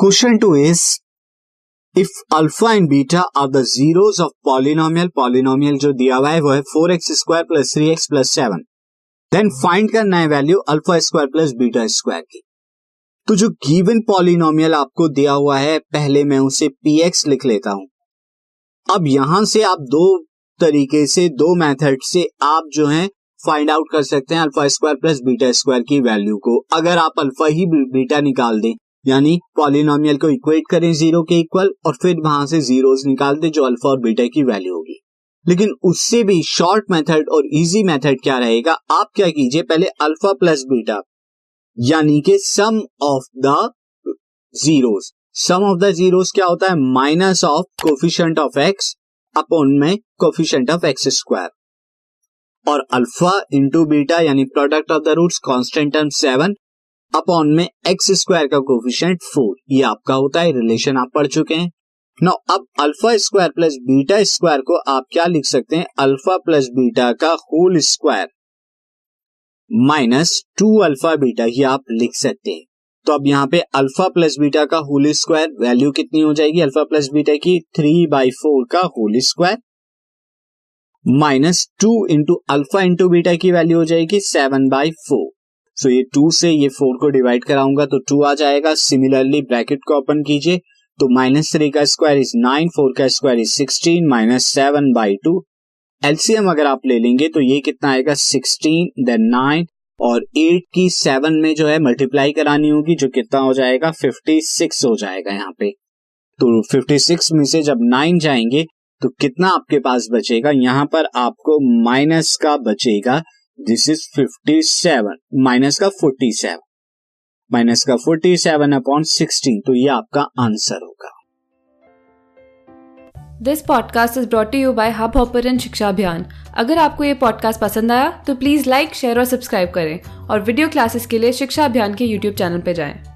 Question two is if alpha and beta are the zeros of polynomial polynomial जो दिया हुआ है, वो है four x square plus three x plus seven then find करना है value alpha square plus beta square की. तो जो गिवन पॉलिनोमियल आपको दिया हुआ है, पहले मैं उसे पी एक्स लिख लेता हूँ. अब यहाँ से आप दो तरीके से, दो मेथड से आप जो है फाइंड आउट कर सकते हैं alpha square plus beta square value value को. अगर आप अल्फ़ा ही बीटा निकाल दें यानी पॉलिनोमियल को इक्वेट करें ज़ीरो के इक्वल और फिर वहाँ से जीरोस निकाल दें जो अल्फ़ा और बीटा की वैल्यू होगी। लेकिन उससे भी शॉर्ट मेथड और इजी मेथड क्या रहेगा? आप क्या कीजिए, पहले अल्फ़ा प्लस बीटा यानी कि sum of the zeros sum of the zeros क्या होता है? Minus of coefficient of x upon में कोफिशियंट ऑफ़ एक्स स्क्वायर और अल्फ़ा इंटू बीटा यानी product of the roots constant term seven upon में x square का coefficient four ये आपका होता है रिलेशन आप पढ़ चुके हैं। नो अब alpha square plus beta square को आप क्या लिख सकते हैं? अल्फ़ा प्लस बीटा का whole square minus two alpha beta ही आप लिख सकते हैं। तो अब यहाँ पे अल्फ़ा प्लस बीटा का होल स्क्वायर वैल्यू कितनी हो जाएगी? अल्फ़ा प्लस बीटा की थ्री बाई फोर का whole square minus two into alpha into beta की वैल्यू हो जाएगी सेवन बाई फोर सो ये टू से ये फोर को डिवाइड कराऊँगा तो टू आ जाएगा। सिमिलरली ब्रैकेट को ओपन कीजिए। तो माइनस थ्री का स्क्वायर इज़ नाइन फोर का square is sixteen minus seven by two LCM अगर आप ले लेंगे तो ये कितना आएगा? सिक्सटीन देन नाइन और एट की सेवन में जो है मल्टीप्लाई करानी होगी, जो कितना हो जाएगा? फिफ्टी सिक्स हो जाएगा यहाँ पे। तो फिफ्टी सिक्स में से जब नाइन जाएँगे तो कितना आपके पास बचेगा? यहाँ पर आपको माइनस का बचेगा। This is fifty seven minus का फोर्टी सेवन माइनस का फोर्टी सेवन अपॉन सिक्सटीन तो ये आपका आंसर होगा। This podcast is brought you by Hubhopper Shiksha Abhiyan अगर आपको ये पॉडकास्ट पसंद आया तो प्लीज़ लाइक शेयर और सब्सक्राइब करें। और वीडियो क्लासेस के लिए शिक्षा अभियान के यूट्यूब चैनल पर जाएँ।